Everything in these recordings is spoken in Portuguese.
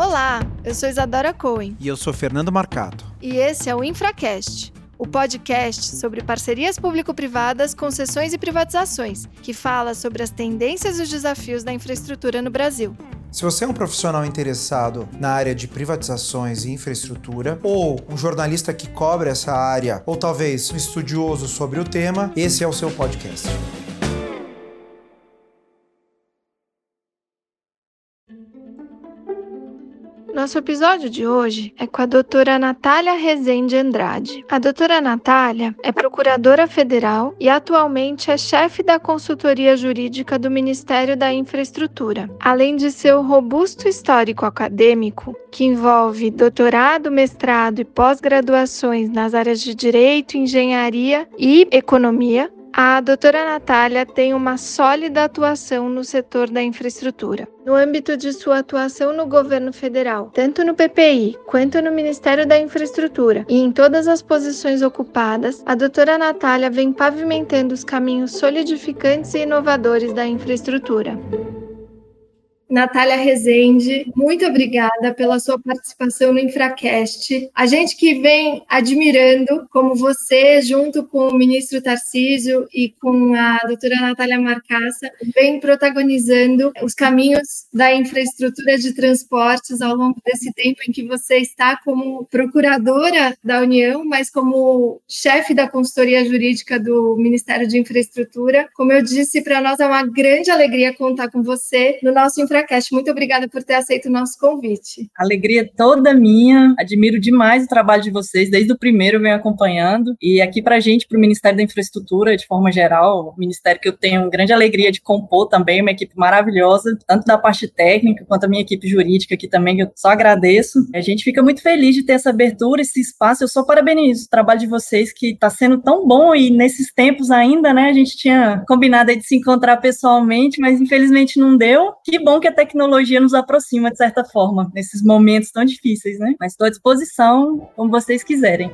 Olá, eu sou Isadora Cohen. E eu sou Fernando Marcato. E esse é o Infracast, o podcast sobre parcerias público-privadas, concessões e privatizações, que fala sobre as tendências e os desafios da infraestrutura no Brasil. Se você é um profissional interessado na área de privatizações e infraestrutura, ou um jornalista que cobre essa área, ou talvez um estudioso sobre o tema, esse é o seu podcast. Nosso episódio de hoje é com a doutora Natália Rezende Andrade. A doutora Natália é procuradora federal e atualmente é chefe da consultoria jurídica do Ministério da Infraestrutura. Além de seu robusto histórico acadêmico, que envolve doutorado, mestrado e pós-graduações nas áreas de direito, engenharia e economia, a doutora Natália tem uma sólida atuação no setor da infraestrutura. No âmbito de sua atuação no governo federal, tanto no PPI quanto no Ministério da Infraestrutura e em todas as posições ocupadas, a doutora Natália vem pavimentando os caminhos solidificantes e inovadores da infraestrutura. Natália Rezende, muito obrigada pela sua participação no Infracast. A gente que vem admirando como você, junto com o ministro Tarcísio e com a doutora Natália Marcaça, vem protagonizando os caminhos da infraestrutura de transportes ao longo desse tempo em que você está como procuradora da União, mas como chefe da consultoria jurídica do Ministério de Infraestrutura. Como eu disse, para nós é uma grande alegria contar com você no nosso Infracast muito obrigada por ter aceito o nosso convite. Alegria toda minha. Admiro demais o trabalho de vocês. Desde o primeiro eu venho acompanhando. E aqui para a gente, para o Ministério da Infraestrutura, de forma geral, o ministério que eu tenho grande alegria de compor também, uma equipe maravilhosa, tanto da parte técnica quanto a minha equipe jurídica aqui também, que eu só agradeço. A gente fica muito feliz de ter essa abertura, esse espaço. Eu só parabenizo o trabalho de vocês, que está sendo tão bom e nesses tempos ainda, né? A gente tinha combinado de se encontrar pessoalmente, mas infelizmente não deu. Que bom que a tecnologia nos aproxima de certa forma nesses momentos tão difíceis, né? Mas estou à disposição como vocês quiserem.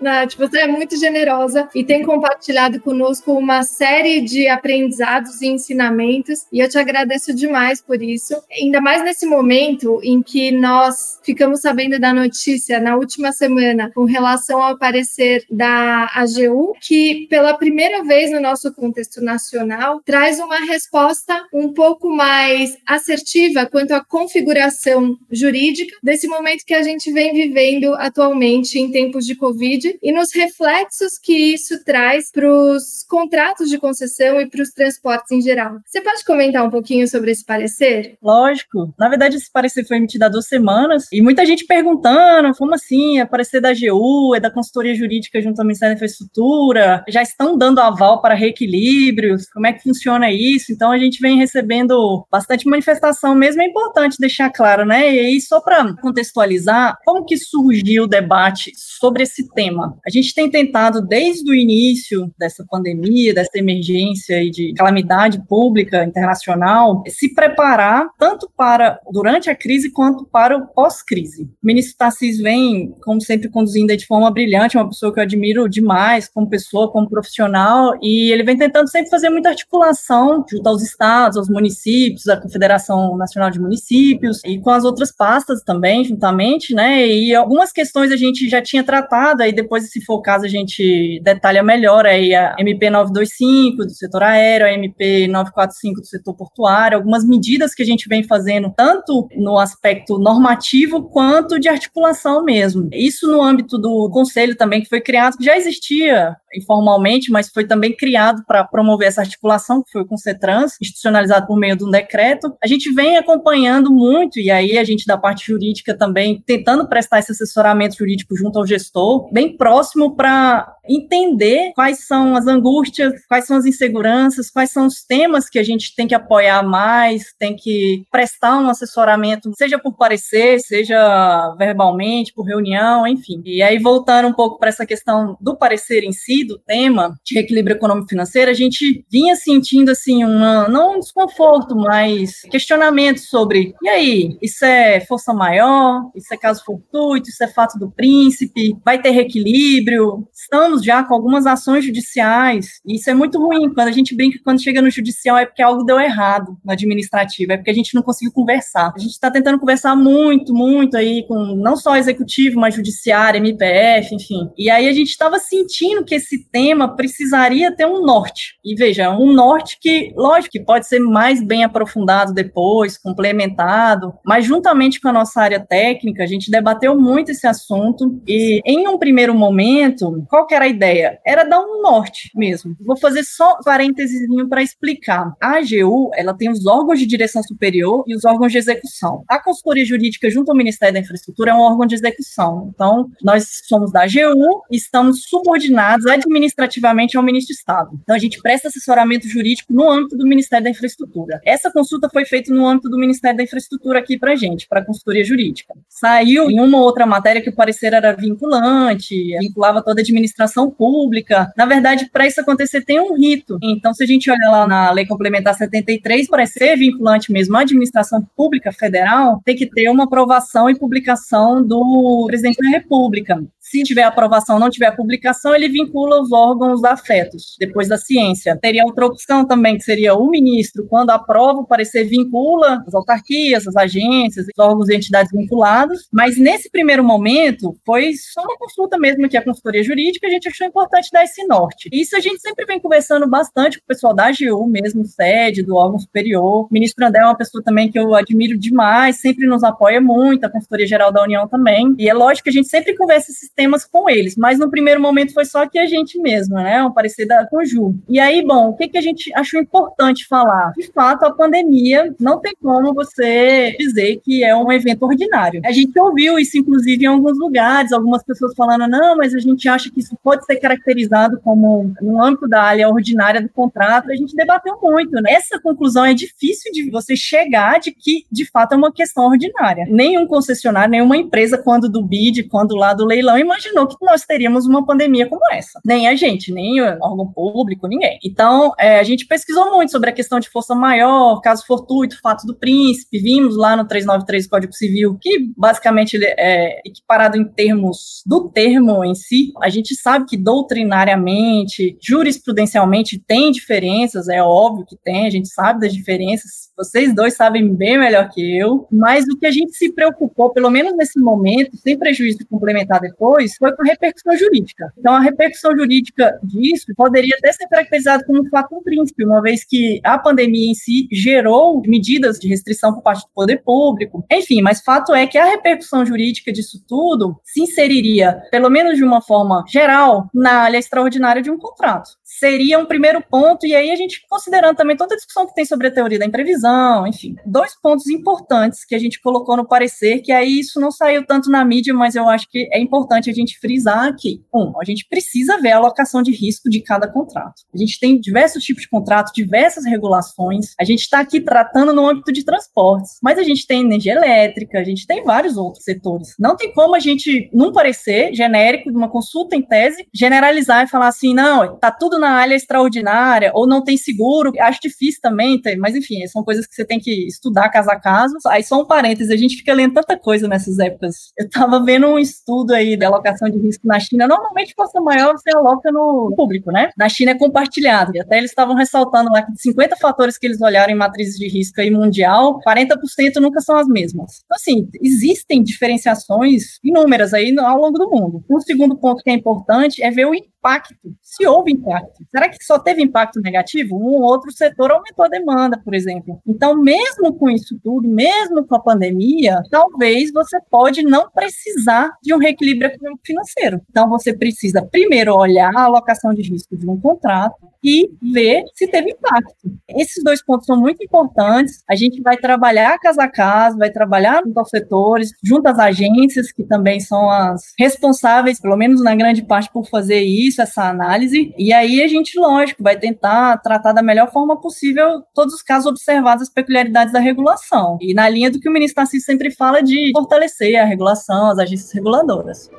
Nath, você é muito generosa e tem compartilhado conosco uma série de aprendizados e ensinamentos, e eu te agradeço demais por isso. Ainda mais nesse momento em que nós ficamos sabendo da notícia na última semana com relação ao parecer da AGU, que pela primeira vez no nosso contexto nacional traz uma resposta um pouco mais assertiva quanto à configuração jurídica desse momento que a gente vem vivendo atualmente em tempos de Covid e nos reflexos que isso traz para os contratos de concessão e para os transportes em geral. Você pode comentar um pouquinho sobre esse parecer? Lógico. Na verdade, esse parecer foi emitido há duas semanas e muita gente perguntando como assim, é parecer da AGU, é da consultoria jurídica junto ao Ministério da Infraestrutura, já estão dando aval para reequilíbrios, como é que funciona isso? Então, a gente vem recebendo bastante manifestação, mesmo é importante deixar claro, né? E aí, só para contextualizar, como que surgiu o debate sobre esse tema? A gente tem tentado, desde o início dessa pandemia, dessa emergência e de calamidade pública internacional, se preparar tanto para durante a crise quanto para o pós-crise. O ministro Tarcísio vem, como sempre, conduzindo de forma brilhante, uma pessoa que eu admiro demais como pessoa, como profissional, e ele vem tentando sempre fazer muita articulação junto aos estados, aos municípios, à Confederação Nacional de Municípios e com as outras pastas também, juntamente, né? E algumas questões a gente já tinha tratado aí depois depois, se for o caso, a gente detalha melhor aí a MP 925 do setor aéreo, a MP 945 do setor portuário, algumas medidas que a gente vem fazendo, tanto no aspecto normativo quanto de articulação mesmo. Isso no âmbito do conselho também, que foi criado, que já existia informalmente, mas foi também criado para promover essa articulação, que foi com o CETRANS, institucionalizado por meio de um decreto. A gente vem acompanhando muito, e aí a gente da parte jurídica também tentando prestar esse assessoramento jurídico junto ao gestor, bem próximo para entender quais são as angústias, quais são as inseguranças, quais são os temas que a gente tem que apoiar mais, tem que prestar um assessoramento, seja por parecer, seja verbalmente, por reunião, enfim. E aí, voltando um pouco para essa questão do parecer em si, saído o tema de reequilíbrio econômico-financeiro, a gente vinha sentindo, assim, uma, não um desconforto, mas questionamento sobre, e aí, isso é força maior? Isso é caso fortuito? Isso é fato do príncipe? Vai ter reequilíbrio? Estamos já com algumas ações judiciais, e isso é muito ruim, quando a gente brinca quando chega no judicial é porque algo deu errado no administrativo, é porque a gente não conseguiu conversar. A gente está tentando conversar muito, muito aí com não só executivo, mas judiciário, MPF, enfim. E aí a gente estava sentindo que esse tema precisaria ter um norte. E veja, um norte que, lógico, que pode ser mais bem aprofundado depois, complementado, mas juntamente com a nossa área técnica, a gente debateu muito esse assunto e em um primeiro momento, qual que era a ideia? Era dar um norte mesmo. Vou fazer só parênteses para explicar. A AGU, ela tem os órgãos de direção superior e os órgãos de execução. A consultoria jurídica junto ao Ministério da Infraestrutura é um órgão de execução. Então, nós somos da AGU estamos subordinados administrativamente ao Ministro do Estado. Então, a gente presta assessoramento jurídico no âmbito do Ministério da Infraestrutura. Essa consulta foi feita no âmbito do Ministério da Infraestrutura aqui para gente, para a consultoria jurídica. Saiu em uma outra matéria que o parecer era vinculante, vinculava toda a administração pública. Na verdade, para isso acontecer, tem um rito. Então, se a gente olha lá na Lei Complementar 73, para ser vinculante mesmo à administração pública federal, tem que ter uma aprovação e publicação do presidente da República. Se tiver aprovação, não tiver publicação, ele vincula os órgãos afetos, depois da ciência. Teria outra opção também, que seria o ministro, quando aprova o parecer, vincula as autarquias, as agências, os órgãos e entidades vinculados. Mas nesse primeiro momento, foi só uma consulta mesmo que a consultoria jurídica, a gente achou importante dar esse norte. Isso a gente sempre vem conversando bastante com o pessoal da AGU, mesmo sede, do órgão superior. O ministro André é uma pessoa também que eu admiro demais, sempre nos apoia muito, a consultoria geral da União também. E é lógico que a gente sempre conversa esses temas com eles, mas no primeiro momento foi só que a gente mesmo, né? Um parecer da Conju. E aí, bom, o que, que a gente achou importante falar? De fato, a pandemia não tem como você dizer que é um evento ordinário. A gente ouviu isso, inclusive, em alguns lugares, algumas pessoas falando, não, mas a gente acha que isso ser caracterizado como no âmbito da área ordinária do contrato. A gente debateu muito, né? Essa conclusão é difícil de você chegar de que, de fato, é uma questão ordinária. Nenhum concessionário, nenhuma empresa, quando do BID, quando lá do leilão, imaginou que nós teríamos uma pandemia como essa. Nem a gente, nem o órgão público, ninguém. Então, é, a gente pesquisou muito sobre a questão de força maior, caso fortuito, fato do príncipe, vimos lá no 393 do Código Civil, que basicamente é equiparado em termos do termo em si. A gente sabe que doutrinariamente, jurisprudencialmente tem diferenças, é óbvio que tem, a gente sabe das diferenças, vocês dois sabem bem melhor que eu, mas o que a gente se preocupou, pelo menos nesse momento, sem prejuízo de complementar depois, foi com repercussão jurídica. Então, a repercussão jurídica disso poderia até ser caracterizada como um fato príncipe, uma vez que a pandemia em si gerou medidas de restrição por parte do poder público. Enfim, mas fato é que a repercussão jurídica disso tudo se inseriria, pelo menos de uma forma geral, na área extraordinária de um contrato. Seria um primeiro ponto, e aí a gente considerando também toda a discussão que tem sobre a teoria da imprevisão, enfim, dois pontos importantes que a gente colocou no parecer, que aí isso não saiu tanto na mídia, mas eu acho que é importante a gente frisar aqui. Um, a gente precisa ver a alocação de risco de cada contrato. A gente tem diversos tipos de contrato, diversas regulações. A gente está aqui tratando no âmbito de transportes, mas a gente tem energia elétrica, a gente tem vários outros setores. Não tem como a gente, num parecer genérico de uma consulta em tese, generalizar e falar assim, não, tá tudo na área extraordinária, ou não tem seguro. Acho difícil também, mas enfim, são coisas que você tem que estudar caso a caso. Aí só um parênteses, a gente fica lendo tanta coisa nessas épocas. Eu tava vendo um estudo aí dela alocação de risco na China, normalmente força maior você aloca no público, né? Na China é compartilhado. E até eles estavam ressaltando lá que de 50 fatores que eles olharam em matrizes de risco aí mundial, 40% nunca são as mesmas. Então, assim, existem diferenciações inúmeras aí ao longo do mundo. Um segundo ponto que é importante é ver o impacto, se houve impacto. Será que só teve impacto negativo? Um ou outro setor aumentou a demanda, por exemplo. Então, mesmo com isso tudo, mesmo com a pandemia, talvez você pode não precisar de um reequilíbrio financeiro. Então, você precisa primeiro olhar a alocação de risco de um contrato e ver se teve impacto. Esses dois pontos são muito importantes. A gente vai trabalhar casa a casa, vai trabalhar junto aos setores, junto às agências, que também são as responsáveis, pelo menos na grande parte, por fazer isso, essa análise. E aí a gente, lógico, vai tentar tratar da melhor forma possível todos os casos observados, as peculiaridades da regulação. E na linha do que o ministro Tarcísio sempre fala de fortalecer a regulação, as agências reguladoras.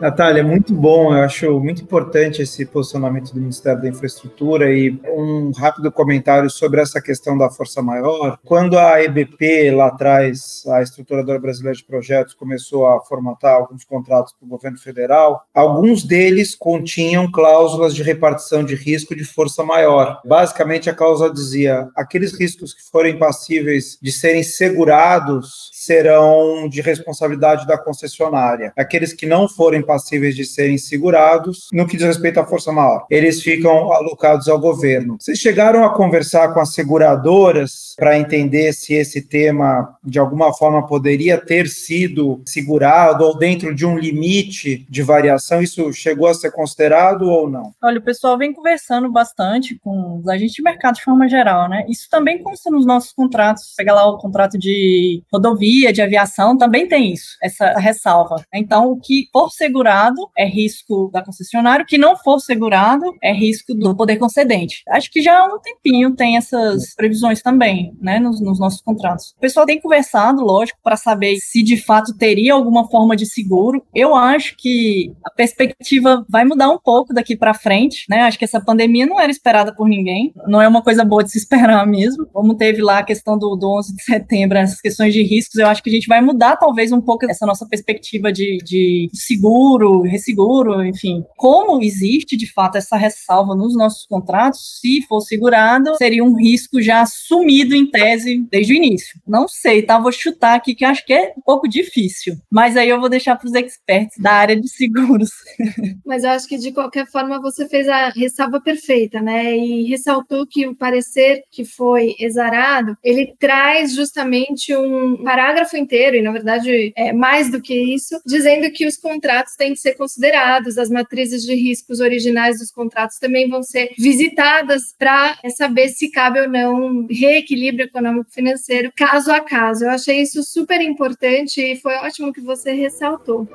Natália, muito bom. Eu acho muito importante esse posicionamento do Ministério da Infraestrutura e um rápido comentário sobre essa questão da força maior. Quando a EBP, lá atrás, a Estruturadora Brasileira de Projetos, começou a formatar alguns contratos para o governo federal, alguns deles continham cláusulas de repartição de risco de força maior. Basicamente, a cláusula dizia: aqueles riscos que forem passíveis de serem segurados serão de responsabilidade da concessionária. Aqueles que não forem passíveis de serem segurados, no que diz respeito à força maior, eles ficam alocados ao governo. Vocês chegaram a conversar com as seguradoras para entender se esse tema, de alguma forma, poderia ter sido segurado ou dentro de um limite de variação? Isso chegou a ser considerado ou não? Olha, o pessoal vem conversando bastante com os agentes de mercado de forma geral, né? Isso também consta nos nossos contratos. Pega lá o contrato de rodovia de aviação também tem isso, essa ressalva. Então, o que for segurado é risco da concessionária, o que não for segurado é risco do poder concedente. Acho que já há um tempinho tem essas previsões também, né, nos, nos nossos contratos. O pessoal tem conversado, lógico, para saber se de fato teria alguma forma de seguro. Eu acho que a perspectiva vai mudar um pouco daqui para frente, né? Acho que essa pandemia não era esperada por ninguém, não é uma coisa boa de se esperar mesmo. Como teve lá a questão do, do 11 de setembro, essas questões de riscos, eu acho que a gente vai mudar talvez um pouco essa nossa perspectiva de, de seguro, resseguro, enfim. Como existe de fato essa ressalva nos nossos contratos, se for segurado, seria um risco já assumido em tese desde o início. Não sei, tá? Vou chutar aqui que acho que é um pouco difícil, mas aí eu vou deixar para os experts da área de seguros. Mas eu acho que de qualquer forma você fez a ressalva perfeita, né? E ressaltou que o parecer que foi exarado, ele traz justamente um parágrafo inteiro, e na verdade é mais do que isso, dizendo que os contratos têm que ser considerados, as matrizes de riscos originais dos contratos também vão ser visitadas para saber se cabe ou não reequilíbrio econômico-financeiro caso a caso. Eu achei isso super importante e foi ótimo que você ressaltou.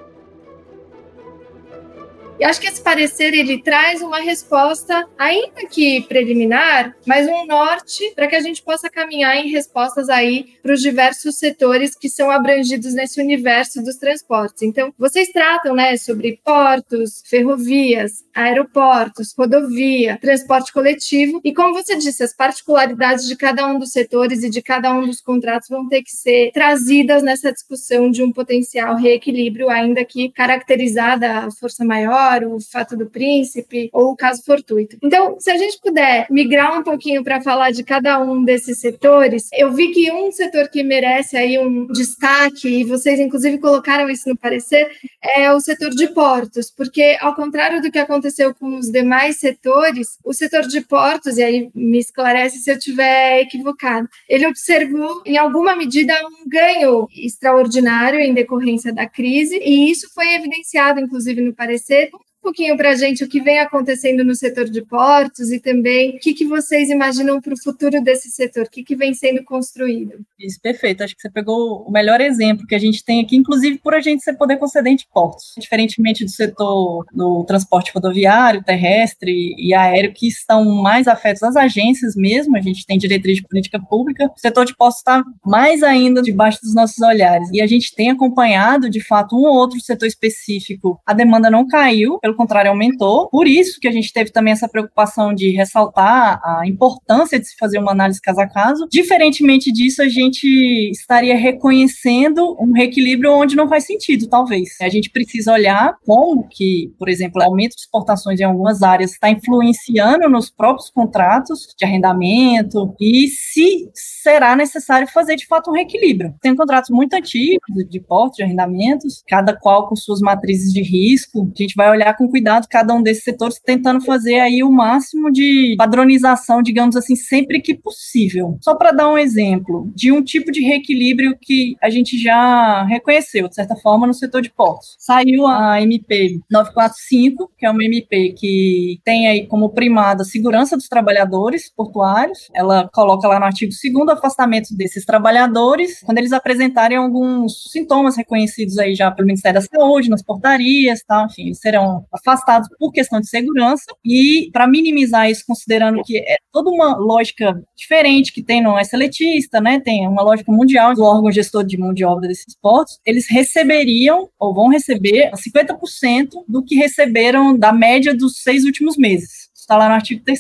E acho que esse parecer ele traz uma resposta, ainda que preliminar, mas um norte para que a gente possa caminhar em respostas aí para os diversos setores que são abrangidos nesse universo dos transportes. Então, vocês tratam, né, sobre portos, ferrovias, aeroportos, rodovia, transporte coletivo e como você disse, as particularidades de cada um dos setores e de cada um dos contratos vão ter que ser trazidas nessa discussão de um potencial reequilíbrio, ainda que caracterizada a força maior o fato do príncipe ou o caso fortuito. Então, se a gente puder migrar um pouquinho para falar de cada um desses setores, eu vi que um setor que merece aí um destaque, e vocês inclusive colocaram isso no parecer, é o setor de portos, porque ao contrário do que aconteceu com os demais setores, o setor de portos, e aí me esclarece se eu estiver equivocado, ele observou em alguma medida um ganho extraordinário em decorrência da crise, e isso foi evidenciado inclusive no parecer pouquinho para a gente o que vem acontecendo no setor de portos e também o que, que vocês imaginam para o futuro desse setor, o que, que vem sendo construído. Isso, perfeito. Acho que você pegou o melhor exemplo que a gente tem aqui, inclusive por a gente ser poder concedente de portos. Diferentemente do setor do transporte rodoviário, terrestre e aéreo, que estão mais afetos às agências mesmo, a gente tem diretriz de política pública, o setor de portos está mais ainda debaixo dos nossos olhares. E a gente tem acompanhado, de fato, um ou outro setor específico. A demanda não caiu, pelo contrário, aumentou. Por isso que a gente teve também essa preocupação de ressaltar a importância de se fazer uma análise caso a caso. Diferentemente disso, a gente estaria reconhecendo um reequilíbrio onde não faz sentido, talvez. A gente precisa olhar como que, por exemplo, o aumento de exportações em algumas áreas está influenciando nos próprios contratos de arrendamento e se será necessário fazer de fato um reequilíbrio. Tem contratos muito antigos de portos, de arrendamentos, cada qual com suas matrizes de risco. A gente vai olhar com com cuidado cada um desses setores, tentando fazer aí o máximo de padronização, digamos assim, sempre que possível. Só para dar um exemplo de um tipo de reequilíbrio que a gente já reconheceu, de certa forma, no setor de portos. Saiu a MP 945, que é uma MP que tem aí como primada a segurança dos trabalhadores portuários. Ela coloca lá no artigo 2 afastamento desses trabalhadores quando eles apresentarem alguns sintomas reconhecidos aí já pelo Ministério da Saúde, nas portarias, tá? enfim, eles serão afastados por questão de segurança e para minimizar isso, considerando que é toda uma lógica diferente que tem não é seletista, né? Tem uma lógica mundial do órgão gestor de mão de obra desses portos, eles receberiam ou vão receber 50% do que receberam da média dos seis últimos meses está lá no artigo 3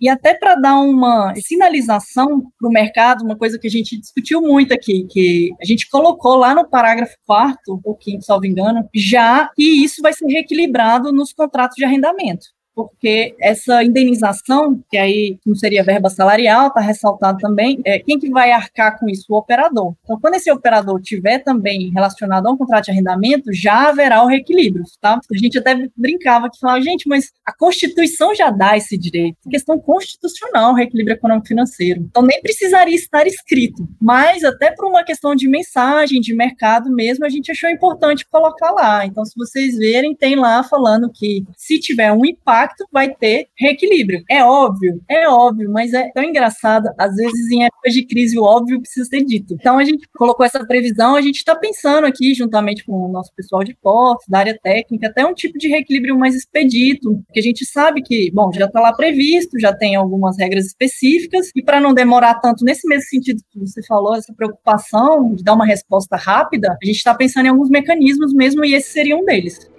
E até para dar uma sinalização para o mercado, uma coisa que a gente discutiu muito aqui, que a gente colocou lá no parágrafo 4 ou 5 salvo engano, já que isso vai ser reequilibrado nos contratos de arrendamento porque essa indenização, que aí não seria verba salarial, está ressaltado também, é, quem que vai arcar com isso? O operador. Então, quando esse operador tiver também relacionado a um contrato de arrendamento, já haverá o reequilíbrio, tá? A gente até brincava que falava, gente, mas a Constituição já dá esse direito. Questão constitucional, o reequilíbrio econômico-financeiro. Então, nem precisaria estar escrito. Mas, até por uma questão de mensagem, de mercado mesmo, a gente achou importante colocar lá. Então, se vocês verem, tem lá falando que se tiver um impacto impacto vai ter reequilíbrio. É óbvio, é óbvio, mas é tão engraçado. Às vezes, em épocas de crise, o óbvio precisa ser dito. Então, a gente colocou essa previsão, a gente está pensando aqui, juntamente com o nosso pessoal de portos, da área técnica, até um tipo de reequilíbrio mais expedito, que a gente sabe que, bom, já está lá previsto, já tem algumas regras específicas, e para não demorar tanto, nesse mesmo sentido que você falou, essa preocupação de dar uma resposta rápida, a gente está pensando em alguns mecanismos mesmo, e esse seria um deles.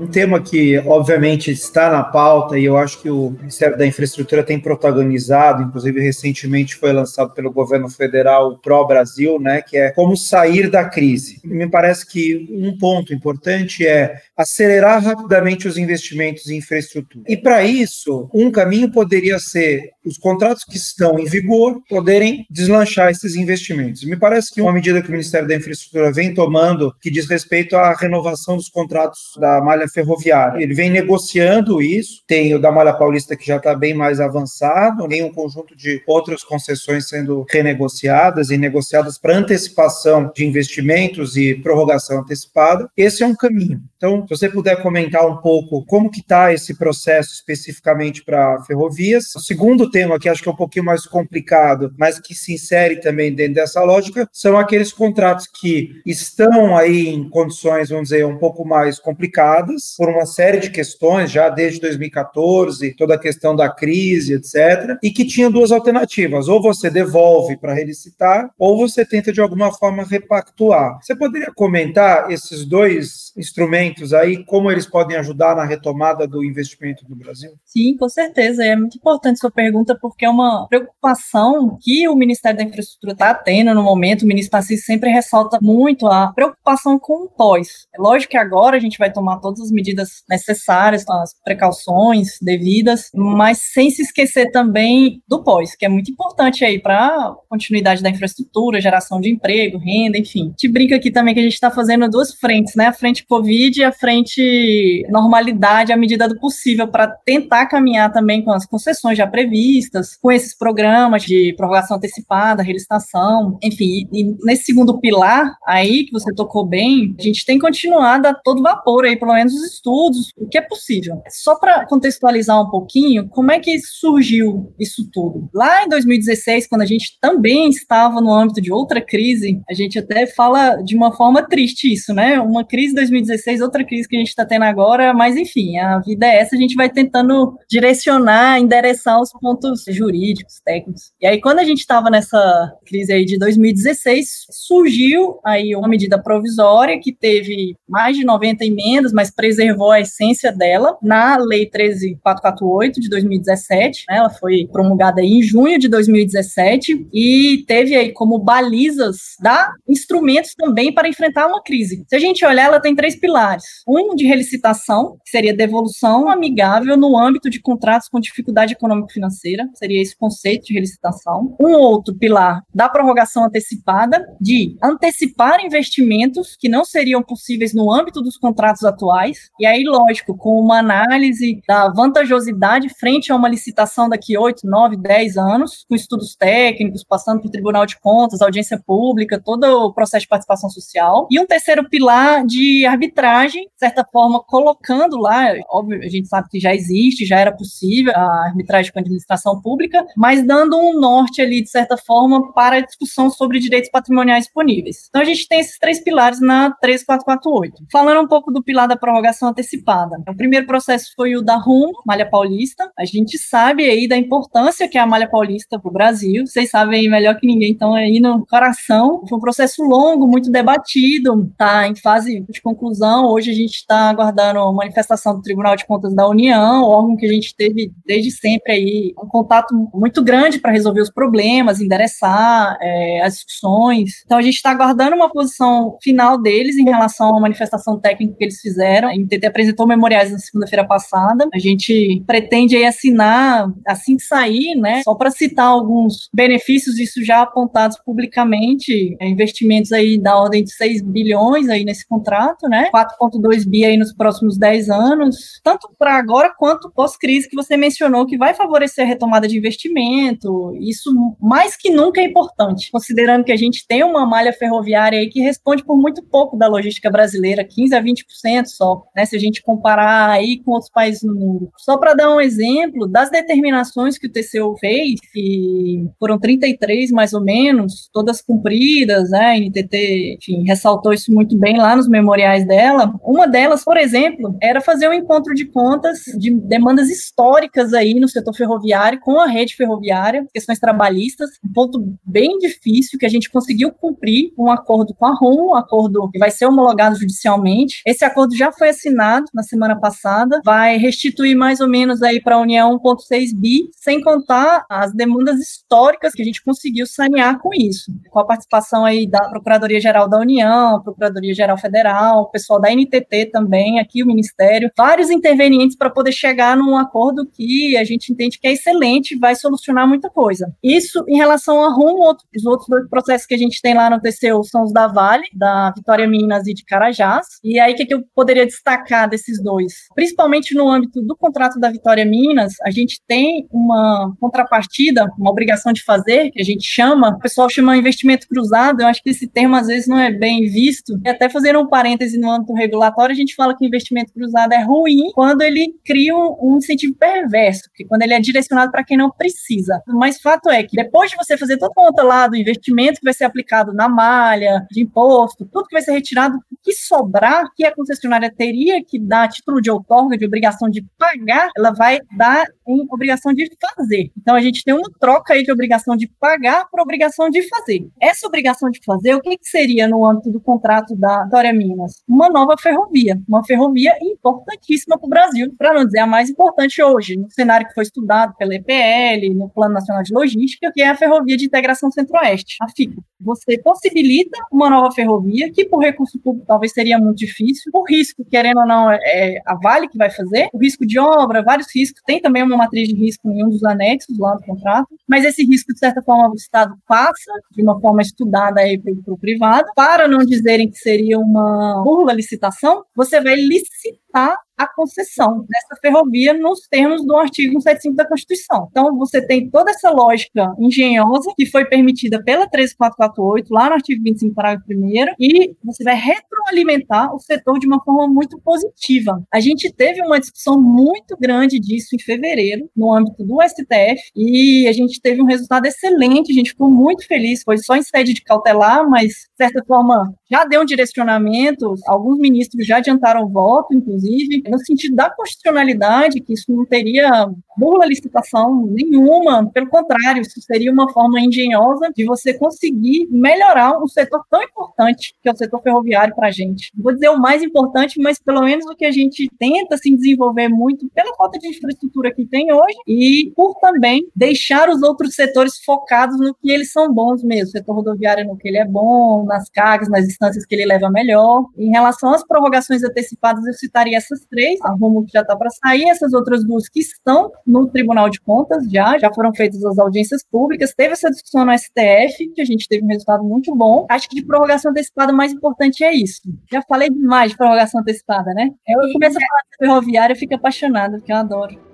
Um tema que, obviamente, está na pauta e eu acho que o Ministério da Infraestrutura tem protagonizado, inclusive recentemente foi lançado pelo governo federal o Pro Brasil, né, que é como sair da crise. Me parece que um ponto importante é acelerar rapidamente os investimentos em infraestrutura. E para isso, um caminho poderia ser os contratos que estão em vigor poderem deslanchar esses investimentos. Me parece que uma medida que o Ministério da Infraestrutura vem tomando que diz respeito à renovação dos contratos da malha ferroviária. Ele vem negociando isso, tem o da Malha Paulista que já está bem mais avançado, tem um conjunto de outras concessões sendo renegociadas e negociadas para antecipação de investimentos e prorrogação antecipada. Esse é um caminho. Então, se você puder comentar um pouco como que está esse processo especificamente para ferrovias. O segundo tema, que acho que é um pouquinho mais complicado, mas que se insere também dentro dessa lógica, são aqueles contratos que estão aí em condições, vamos dizer, um pouco mais complicadas, por uma série de questões, já desde 2014, toda a questão da crise, etc., e que tinha duas alternativas: ou você devolve para relicitar, ou você tenta de alguma forma repactuar. Você poderia comentar esses dois instrumentos aí, como eles podem ajudar na retomada do investimento no Brasil? Sim, com certeza. É muito importante sua pergunta, porque é uma preocupação que o Ministério da Infraestrutura está tendo no momento. O ministro Tarcísio sempre ressalta muito a preocupação com o pós. É lógico que agora a gente vai tomar todas as as medidas necessárias, as precauções devidas, mas sem se esquecer também do pós, que é muito importante aí para continuidade da infraestrutura, geração de emprego, renda, enfim. Gente brinca aqui também que a gente está fazendo duas frentes, né? A frente Covid e a frente normalidade à medida do possível, para tentar caminhar também com as concessões já previstas, com esses programas de prorrogação antecipada, relicitação, enfim. E nesse segundo pilar aí, que você tocou bem, a gente tem continuado a todo vapor aí, pelo menos os estudos, o que é possível. Só para contextualizar um pouquinho, como é que surgiu isso tudo? Lá em 2016, quando a gente também estava no âmbito de outra crise, a gente até fala de uma forma triste isso, né? Uma crise 2016, outra crise que a gente está tendo agora, mas enfim, a vida é essa, a gente vai tentando direcionar, endereçar os pontos jurídicos, técnicos. E aí, quando a gente estava nessa crise aí de 2016, surgiu aí uma medida provisória que teve mais de 90 emendas, mas preservou a essência dela na Lei 13448 de 2017. Né, ela foi promulgada em junho de 2017 e teve aí como balizas dar instrumentos também para enfrentar uma crise. Se a gente olhar, ela tem três pilares: um de relicitação, que seria devolução amigável no âmbito de contratos com dificuldade econômico-financeira, seria esse conceito de relicitação. Um outro pilar da prorrogação antecipada, de antecipar investimentos que não seriam possíveis no âmbito dos contratos atuais editais. E aí, lógico, com uma análise da vantajosidade frente a uma licitação daqui 8, 9, 10 anos, com estudos técnicos, passando pelo Tribunal de Contas, audiência pública, todo o processo de participação social. E um terceiro pilar de arbitragem, de certa forma, colocando lá, óbvio, a gente sabe que já existe, já era possível a arbitragem com a administração pública, mas dando um norte ali, de certa forma, para a discussão sobre direitos patrimoniais disponíveis. Então, a gente tem esses três pilares na 3448. Falando um pouco do pilar da prorrogação antecipada. O primeiro processo foi o da RUM, Malha Paulista. A gente sabe aí da importância que é a Malha Paulista para o Brasil. Vocês sabem melhor que ninguém, então aí no coração. Foi um processo longo, muito debatido, tá em fase de conclusão. Hoje a gente está aguardando a manifestação do Tribunal de Contas da União, órgão que a gente teve desde sempre aí um contato muito grande para resolver os problemas, endereçar é, as discussões. Então a gente está aguardando uma posição final deles em relação à manifestação técnica que eles fizeram. A MTT apresentou memoriais na segunda-feira passada. A gente pretende aí assinar assim que sair, né? Só para citar alguns benefícios, isso já apontados publicamente, é, investimentos aí da ordem de 6 bilhões aí nesse contrato, né? 4,2 bi aí nos próximos 10 anos, tanto para agora quanto pós-crise que você mencionou, que vai favorecer a retomada de investimento. Isso mais que nunca é importante, considerando que a gente tem uma malha ferroviária aí que responde por muito pouco da logística brasileira, 15 a 20% só, né? Se a gente comparar aí com outros países no mundo. Só para dar um exemplo das determinações que o TCU fez, que foram 33 mais ou menos, todas cumpridas, né? A NTT, enfim, ressaltou isso muito bem lá nos memoriais dela. Uma delas, por exemplo, era fazer um encontro de contas de demandas históricas aí no setor ferroviário com a rede ferroviária, questões trabalhistas, um ponto bem difícil que a gente conseguiu cumprir um acordo com a RUM, um acordo que vai ser homologado judicialmente. Esse acordo já foi assinado na semana passada, vai restituir mais ou menos aí para a União 1.6 bi, sem contar as demandas históricas que a gente conseguiu sanear com isso, com a participação aí da Procuradoria-Geral da União, Procuradoria-Geral Federal, o pessoal da NTT também, aqui o Ministério, vários intervenientes para poder chegar num acordo que a gente entende que é excelente, vai solucionar muita coisa. Isso em relação a RUM, outro, os outros dois processos que a gente tem lá no TCU são os da Vale, da Vitória Minas e de Carajás. E aí, o que, que eu poderia destacar desses dois? Principalmente no âmbito do contrato da Vitória Minas, a gente tem uma contrapartida, uma obrigação de fazer, que a gente chama, o pessoal chama investimento cruzado, eu acho que esse termo às vezes não é bem visto. E até fazer um parêntese no âmbito regulatório, a gente fala que investimento cruzado é ruim quando ele cria um incentivo perverso, que quando ele é direcionado para quem não precisa. Mas fato é que depois de você fazer toda a conta lá do investimento que vai ser aplicado na malha, de imposto, tudo que vai ser retirado, o que sobrar, que a concessionária teria que dar título de outorga, de obrigação de pagar, ela vai dar em obrigação de fazer. Então a gente tem uma troca aí de obrigação de pagar para obrigação de fazer. Essa obrigação de fazer, o que, que seria no âmbito do contrato da Dória Minas? Uma nova ferrovia, uma ferrovia importantíssima para o Brasil, para não dizer a mais importante hoje, no cenário que foi estudado pela EPL, no Plano Nacional de Logística, que é a Ferrovia de Integração Centro-Oeste, a FICO. Você possibilita uma nova ferrovia, que por recurso público talvez seria muito difícil, o risco, querendo ou não, é a Vale que vai fazer, o risco de obra, vários riscos, tem também uma matriz de risco em um dos anexos lá do contrato, mas esse risco, de certa forma, o Estado passa de uma forma estudada aí para o privado, para não dizerem que seria uma burla licitação, você vai licitar a concessão dessa ferrovia nos termos do artigo 175 da Constituição. Então, você tem toda essa lógica engenhosa que foi permitida pela 13448, lá no artigo 25, parágrafo 1 e você vai retroalimentar o setor de uma forma muito positiva. A gente teve uma discussão muito grande disso em fevereiro, no âmbito do STF, e a gente teve um resultado excelente, a gente ficou muito feliz, foi só em sede de cautelar, mas, de certa forma, já deu um direcionamento, alguns ministros já adiantaram o voto, inclusive, no sentido da constitucionalidade, que isso não teria burla licitação nenhuma, pelo contrário, isso seria uma forma engenhosa de você conseguir melhorar um setor tão importante que é o setor ferroviário para a gente. Vou dizer o mais importante, mas pelo menos o que a gente tenta se desenvolver muito pela falta de infraestrutura que tem hoje e por também deixar os outros setores focados no que eles são bons mesmo. O setor rodoviário no que ele é bom, nas cargas, nas distâncias que ele leva melhor. Em relação às prorrogações antecipadas, eu citaria essas três, a que já está para sair, essas outras duas que estão no Tribunal de Contas, já, já foram feitas as audiências públicas, teve essa discussão no STF, que a gente teve um resultado muito bom. Acho que de prorrogação antecipada, o mais importante é isso. Já falei demais de prorrogação antecipada, né? Eu começo a falar de ferroviária, fico apaixonada, porque eu adoro.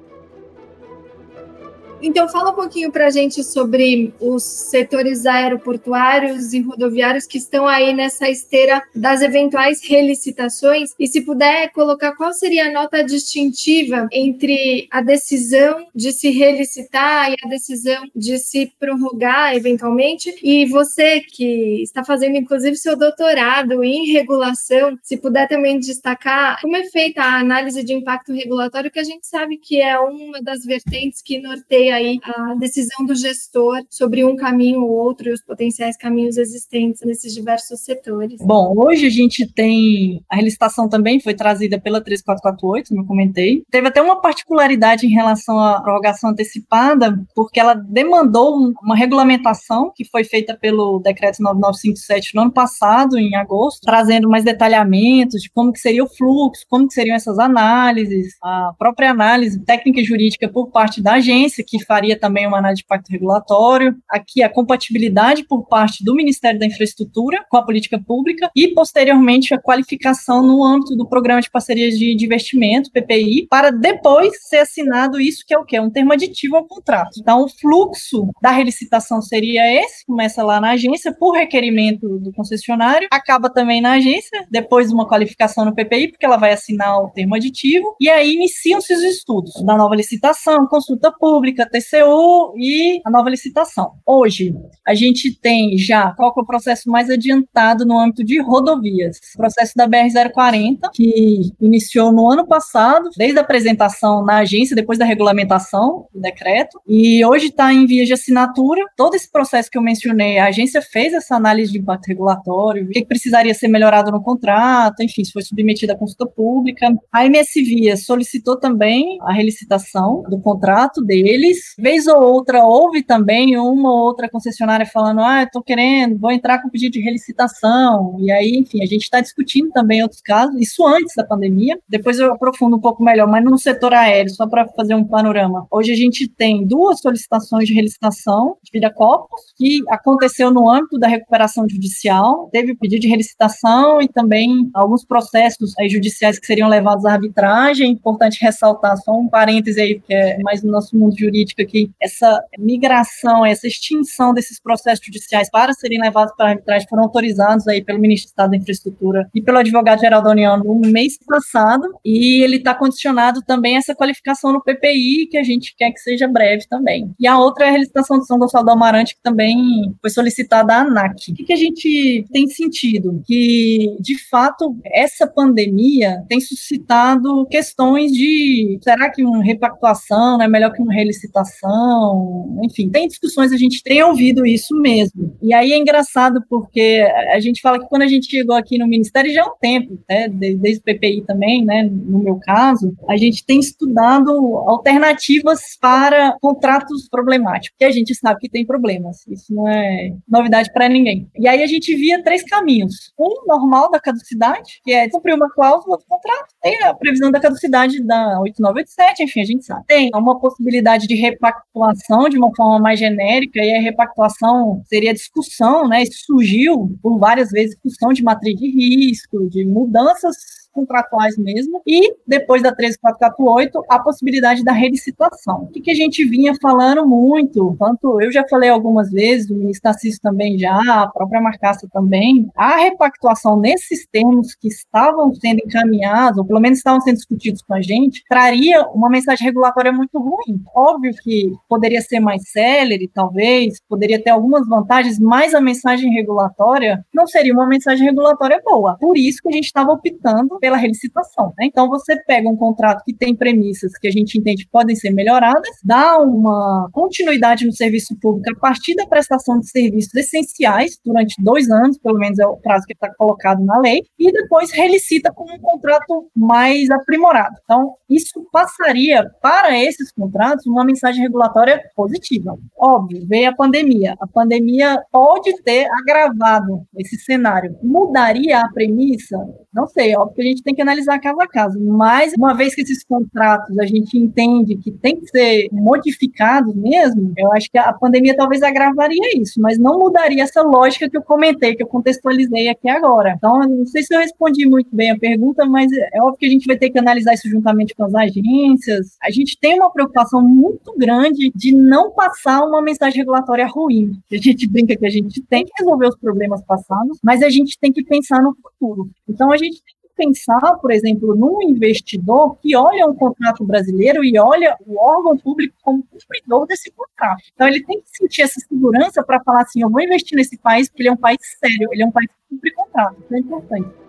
Então, fala um pouquinho para a gente sobre os setores aeroportuários e rodoviários que estão aí nessa esteira das eventuais relicitações e se puder colocar qual seria a nota distintiva entre a decisão de se relicitar e a decisão de se prorrogar eventualmente. E você que está fazendo inclusive seu doutorado em regulação, se puder também destacar como é feita a análise de impacto regulatório, que a gente sabe que é uma das vertentes que norteia aí a decisão do gestor sobre um caminho ou outro e os potenciais caminhos existentes nesses diversos setores. Bom, hoje a gente tem a relicitação também foi trazida pela 3448, como eu comentei. Teve até uma particularidade em relação à prorrogação antecipada, porque ela demandou uma regulamentação que foi feita pelo decreto 9957 no ano passado, em agosto, trazendo mais detalhamentos de como que seria o fluxo, como que seriam essas análises, a própria análise técnica e jurídica por parte da agência, que que faria também uma análise de impacto regulatório. Aqui a compatibilidade por parte do Ministério da Infraestrutura com a política pública e posteriormente a qualificação no âmbito do Programa de Parcerias de Investimento, PPI, para depois ser assinado isso que é o que? Um termo aditivo ao contrato. Então o fluxo da relicitação seria esse, começa lá na agência por requerimento do concessionário, acaba também na agência, depois uma qualificação no PPI, porque ela vai assinar o termo aditivo, e aí iniciam-se os estudos da nova licitação, consulta pública, TCU e a nova licitação. Hoje, a gente tem já qual é o processo mais adiantado no âmbito de rodovias. O processo da BR-040, que iniciou no ano passado, desde a apresentação na agência, depois da regulamentação do decreto, e hoje está em via de assinatura. Todo esse processo que eu mencionei, a agência fez essa análise de impacto regulatório, o que, precisaria ser melhorado no contrato, enfim, se foi submetida à consulta pública. A MS Via solicitou também a relicitação do contrato deles, Vez ou outra, houve também uma ou outra concessionária falando: ah, estou querendo, vou entrar com pedido de relicitação. E aí, enfim, a gente está discutindo também outros casos, isso antes da pandemia. Depois eu aprofundo um pouco melhor, mas no setor aéreo, só para fazer um panorama. Hoje a gente tem duas solicitações de relicitação de vida corpus, que aconteceu no âmbito da recuperação judicial, teve o pedido de relicitação e também alguns processos aí, judiciais que seriam levados à arbitragem. Importante ressaltar só um parêntese aí, que é mais no nosso mundo jurídico política que essa migração, essa extinção desses processos judiciais para serem levados para arbitragem foram autorizados aí pelo ministro do Estado da Infraestrutura e pelo advogado-geral da União no mês passado, e ele está condicionado também a essa qualificação no PPI, que a gente quer que seja breve também. E a outra é a relicitação de São Gonçalo do Amarante, que também foi solicitada à ANAC. O que, que a gente tem sentido? Que, de fato, essa pandemia tem suscitado questões de será que uma repactuação é melhor que uma relicitação? Licitação, enfim, tem discussões, a gente tem ouvido isso mesmo. E aí é engraçado porque a gente fala que quando a gente chegou aqui no Ministério já há um tempo, né, desde o PPI também, né, no meu caso, a gente tem estudado alternativas para contratos problemáticos, que a gente sabe que tem problemas, isso não é novidade para ninguém. E aí a gente via três caminhos. Um normal da caducidade, que é cumprir uma cláusula do contrato, tem a previsão da caducidade da 8987, enfim, a gente sabe. Tem uma possibilidade de repactuação de uma forma mais genérica, e a repactuação seria discussão, né? Isso surgiu por várias vezes discussão de matriz de risco, de mudanças contratuais mesmo, e depois da 13448, a possibilidade da relicitação. O que, que a gente vinha falando muito, tanto eu já falei algumas vezes, o ministro Tarcísio também já, a própria Marcaça também, a repactuação nesses termos que estavam sendo encaminhados, ou pelo menos estavam sendo discutidos com a gente, traria uma mensagem regulatória muito ruim. Óbvio que poderia ser mais célere, talvez, poderia ter algumas vantagens, mas a mensagem regulatória não seria uma mensagem regulatória boa. Por isso que a gente estava optando pela relicitação. Né? Então, você pega um contrato que tem premissas que a gente entende que podem ser melhoradas, dá uma continuidade no serviço público a partir da prestação de serviços essenciais durante dois anos, pelo menos é o prazo que está colocado na lei, e depois relicita com um contrato mais aprimorado. Então, isso passaria para esses contratos uma mensagem regulatória positiva. Óbvio, veio a pandemia. A pandemia pode ter agravado esse cenário. Mudaria a premissa? Não sei, óbvio que a gente tem que analisar caso a caso, mas uma vez que esses contratos a gente entende que tem que ser modificados mesmo, eu acho que a pandemia talvez agravaria isso, mas não mudaria essa lógica que eu comentei, que eu contextualizei aqui agora. Então, não sei se eu respondi muito bem a pergunta, mas é óbvio que a gente vai ter que analisar isso juntamente com as agências. A gente tem uma preocupação muito grande de não passar uma mensagem regulatória ruim. A gente brinca que a gente tem que resolver os problemas passados, mas a gente tem que pensar no futuro. Então, a gente gente tem pensar, por exemplo, num investidor que olha um contrato brasileiro e olha o órgão público como cumpridor desse contrato. Então, ele tem que sentir essa segurança para falar assim: eu vou investir nesse país porque ele é um país sério, ele é um país que cumpre contrato. Isso é importante.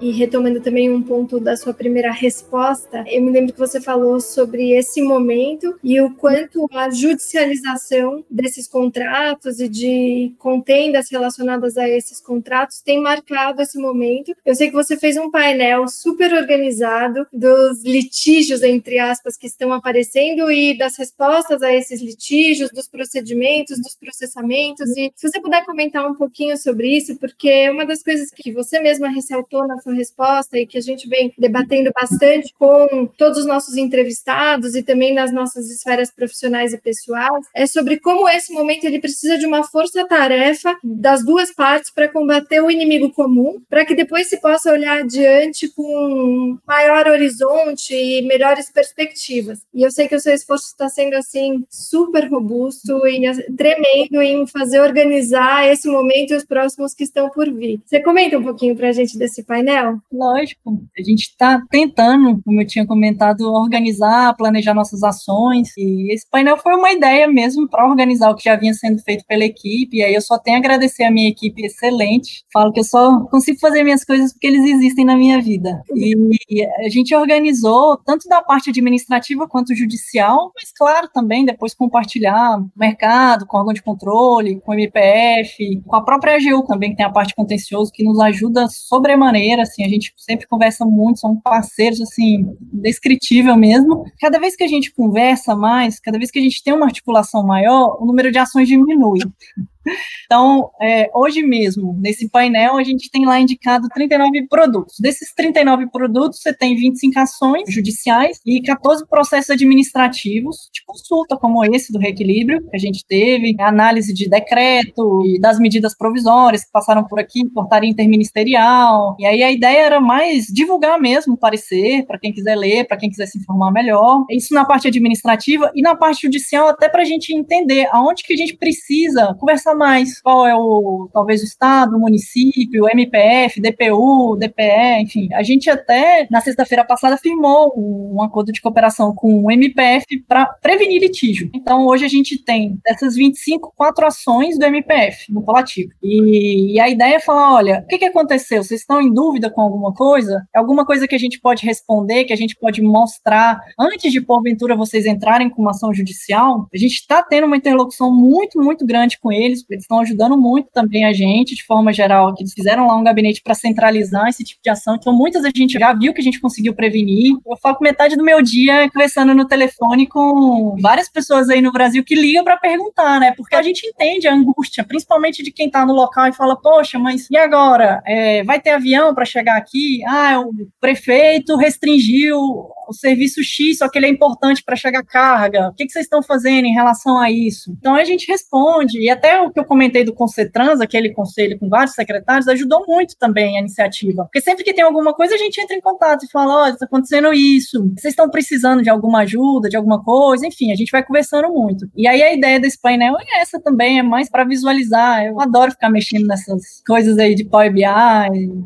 E retomando também um ponto da sua primeira resposta, eu me lembro que você falou sobre esse momento e o quanto a judicialização desses contratos e de contendas relacionadas a esses contratos tem marcado esse momento. Eu sei que você fez um painel super organizado dos litígios, entre aspas, que estão aparecendo e das respostas a esses litígios, dos procedimentos, dos processamentos. E se você puder comentar um pouquinho sobre isso, porque uma das coisas que você mesma ressaltou na sua resposta e que a gente vem debatendo bastante com todos os nossos entrevistados e também nas nossas esferas profissionais e pessoais, é sobre como esse momento ele precisa de uma força-tarefa das duas partes para combater o inimigo comum, para que depois se possa olhar adiante com maior horizonte e melhores perspectivas. E eu sei que o seu esforço está sendo assim super robusto e tremendo em fazer organizar esse momento e os próximos que estão por vir. Você comenta um pouquinho para a gente desse painel? Lógico. A gente está tentando, como eu tinha comentado, organizar, planejar nossas ações. E esse painel foi uma ideia mesmo para organizar o que já vinha sendo feito pela equipe. E aí eu só tenho a agradecer a minha equipe excelente. Falo que eu só consigo fazer minhas coisas porque eles existem na minha vida. E a gente organizou tanto da parte administrativa quanto judicial, mas claro também depois compartilhar mercado, com órgão de controle, com o MPF, com a própria AGU também, que tem a parte contencioso, que nos ajuda sobremaneira assim, a gente sempre conversa muito, são parceiros, assim, descritível mesmo. Cada vez que a gente conversa mais, cada vez que a gente tem uma articulação maior, o número de ações diminui. Então, é, hoje mesmo, nesse painel, a gente tem lá indicado 39 produtos. Desses 39 produtos, você tem 25 ações judiciais e 14 processos administrativos de consulta, como esse do reequilíbrio que a gente teve, análise de decreto e das medidas provisórias que passaram por aqui, portaria interministerial. E aí a ideia era mais divulgar mesmo o parecer, para quem quiser ler, para quem quiser se informar melhor. Isso na parte administrativa e na parte judicial, até para a gente entender aonde que a gente precisa conversar mais qual é o, talvez o estado, o município, MPF, DPU, DPE, enfim. A gente até, na sexta-feira passada, firmou um acordo de cooperação com o MPF para prevenir litígio. Então, hoje a gente tem dessas 25, quatro ações do MPF no coletivo. E, e a ideia é falar, olha, o que, que aconteceu? Vocês estão em dúvida com alguma coisa? É alguma coisa que a gente pode responder, que a gente pode mostrar antes de, porventura, vocês entrarem com uma ação judicial? A gente está tendo uma interlocução muito, muito grande com eles, eles, eles estão ajudando muito também a gente, de forma geral, que eles fizeram lá um gabinete para centralizar esse tipo de ação, então muitas a gente já viu que a gente conseguiu prevenir. Eu falo metade do meu dia é conversando no telefone com várias pessoas aí no Brasil que ligam para perguntar, né? Porque a gente entende a angústia, principalmente de quem está no local e fala, poxa, mas e agora? É, vai ter avião para chegar aqui? Ah, o prefeito restringiu o serviço X, só que ele é importante para chegar carga. O que, que vocês estão fazendo em relação a isso? Então a gente responde, e até o que eu comentei do Concetrans, aquele conselho com vários secretários, ajudou muito também a iniciativa. Porque sempre que tem alguma coisa, a gente entra em contato e fala: olha, está acontecendo isso, vocês estão precisando de alguma ajuda, de alguma coisa, enfim, a gente vai conversando muito. E aí a ideia desse painel é essa também, é mais para visualizar. Eu adoro ficar mexendo nessas coisas aí de Power BI,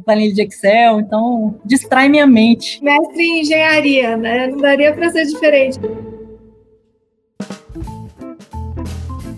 planilha de Excel, então distrai minha mente. Mestre em engenharia, né? Não daria para ser diferente.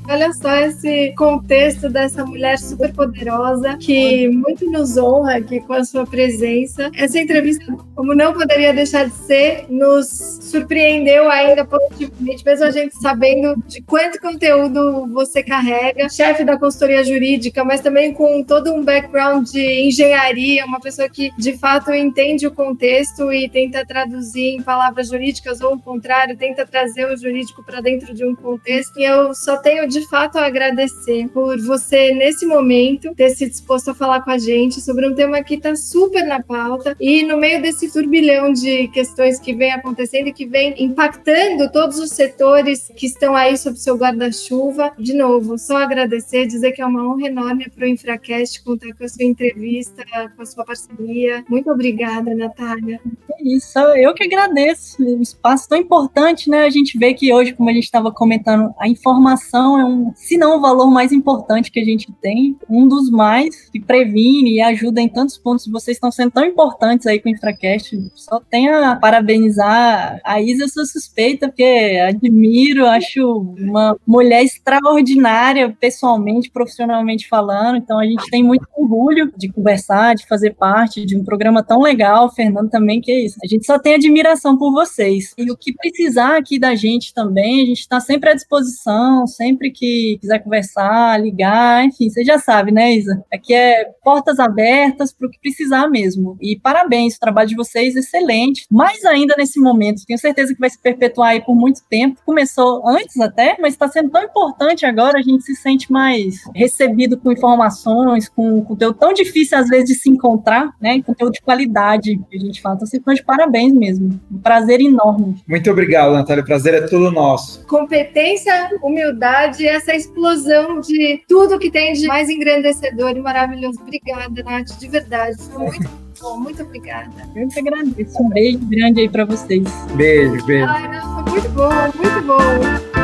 Olha só esse contexto dessa mulher super poderosa que muito nos honra aqui com a sua presença. Essa entrevista, como não poderia deixar de ser, nos surpreendeu ainda positivamente, mesmo a gente sabendo de quanto conteúdo você carrega, chefe da consultoria jurídica, mas também com todo um background de engenharia, uma pessoa que de fato entende o contexto e tenta traduzir em palavras jurídicas ou o contrário, tenta trazer o jurídico para dentro de um contexto. E eu só tenho de fato a agradecer por você, nesse momento, ter se disposto a falar com a gente sobre um tema que está super na pauta e no meio desse turbilhão de questões que vem acontecendo e que vem impactando todos os setores que estão aí sob seu guarda-chuva. De novo, só agradecer, dizer que é uma honra enorme para o Infracast contar com a sua entrevista, com a sua parceria. Muito obrigada, Natália. É isso, eu que agradeço. Um espaço tão importante, né? A gente vê que hoje, como a gente estava comentando, a informação é um, se não o valor mais importante que a gente tem, um dos mais que previne e ajuda em tantos pontos. Vocês estão sendo tão importantes aí com o Infracast. Só tenho a parabenizar a Isa, eu sou suspeita, porque admiro, acho uma mulher extraordinária, pessoalmente, profissionalmente falando. Então a gente tem muito orgulho de conversar, de fazer parte de um programa tão legal. Fernando também, que é isso. A gente só tem admiração por vocês. E o que precisar aqui da gente também, a gente está sempre à disposição, sempre que quiser conversar, ligar, enfim, você já sabe, né, Isa? Aqui é portas abertas para o que precisar mesmo. E parabéns, o trabalho de vocês é excelente. Mais ainda nesse momento, tenho certeza que vai se perpetuar aí por muito tempo. Começou antes até, mas está sendo tão importante agora, a gente se sente mais recebido com informações, com conteúdo tão difícil às vezes de se encontrar, né? Conteúdo de qualidade que a gente fala. Então, vocês de parabéns mesmo. Um prazer enorme. Muito obrigado, Natália. O prazer é todo nosso. Competência, humildade, essa explosão de tudo que tem de mais engrandecedor e maravilhoso. Obrigada, Nath, de verdade. Foi muito bom. Muito obrigada. Eu que agradeço. Um beijo grande aí para vocês. Beijo, beijo. Ai, não, foi muito bom, muito bom.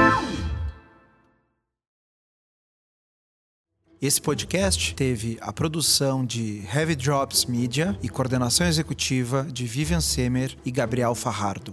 Esse podcast teve a produção de Heavy Drops Media e coordenação executiva de Vivian Semer e Gabriel Farrardo.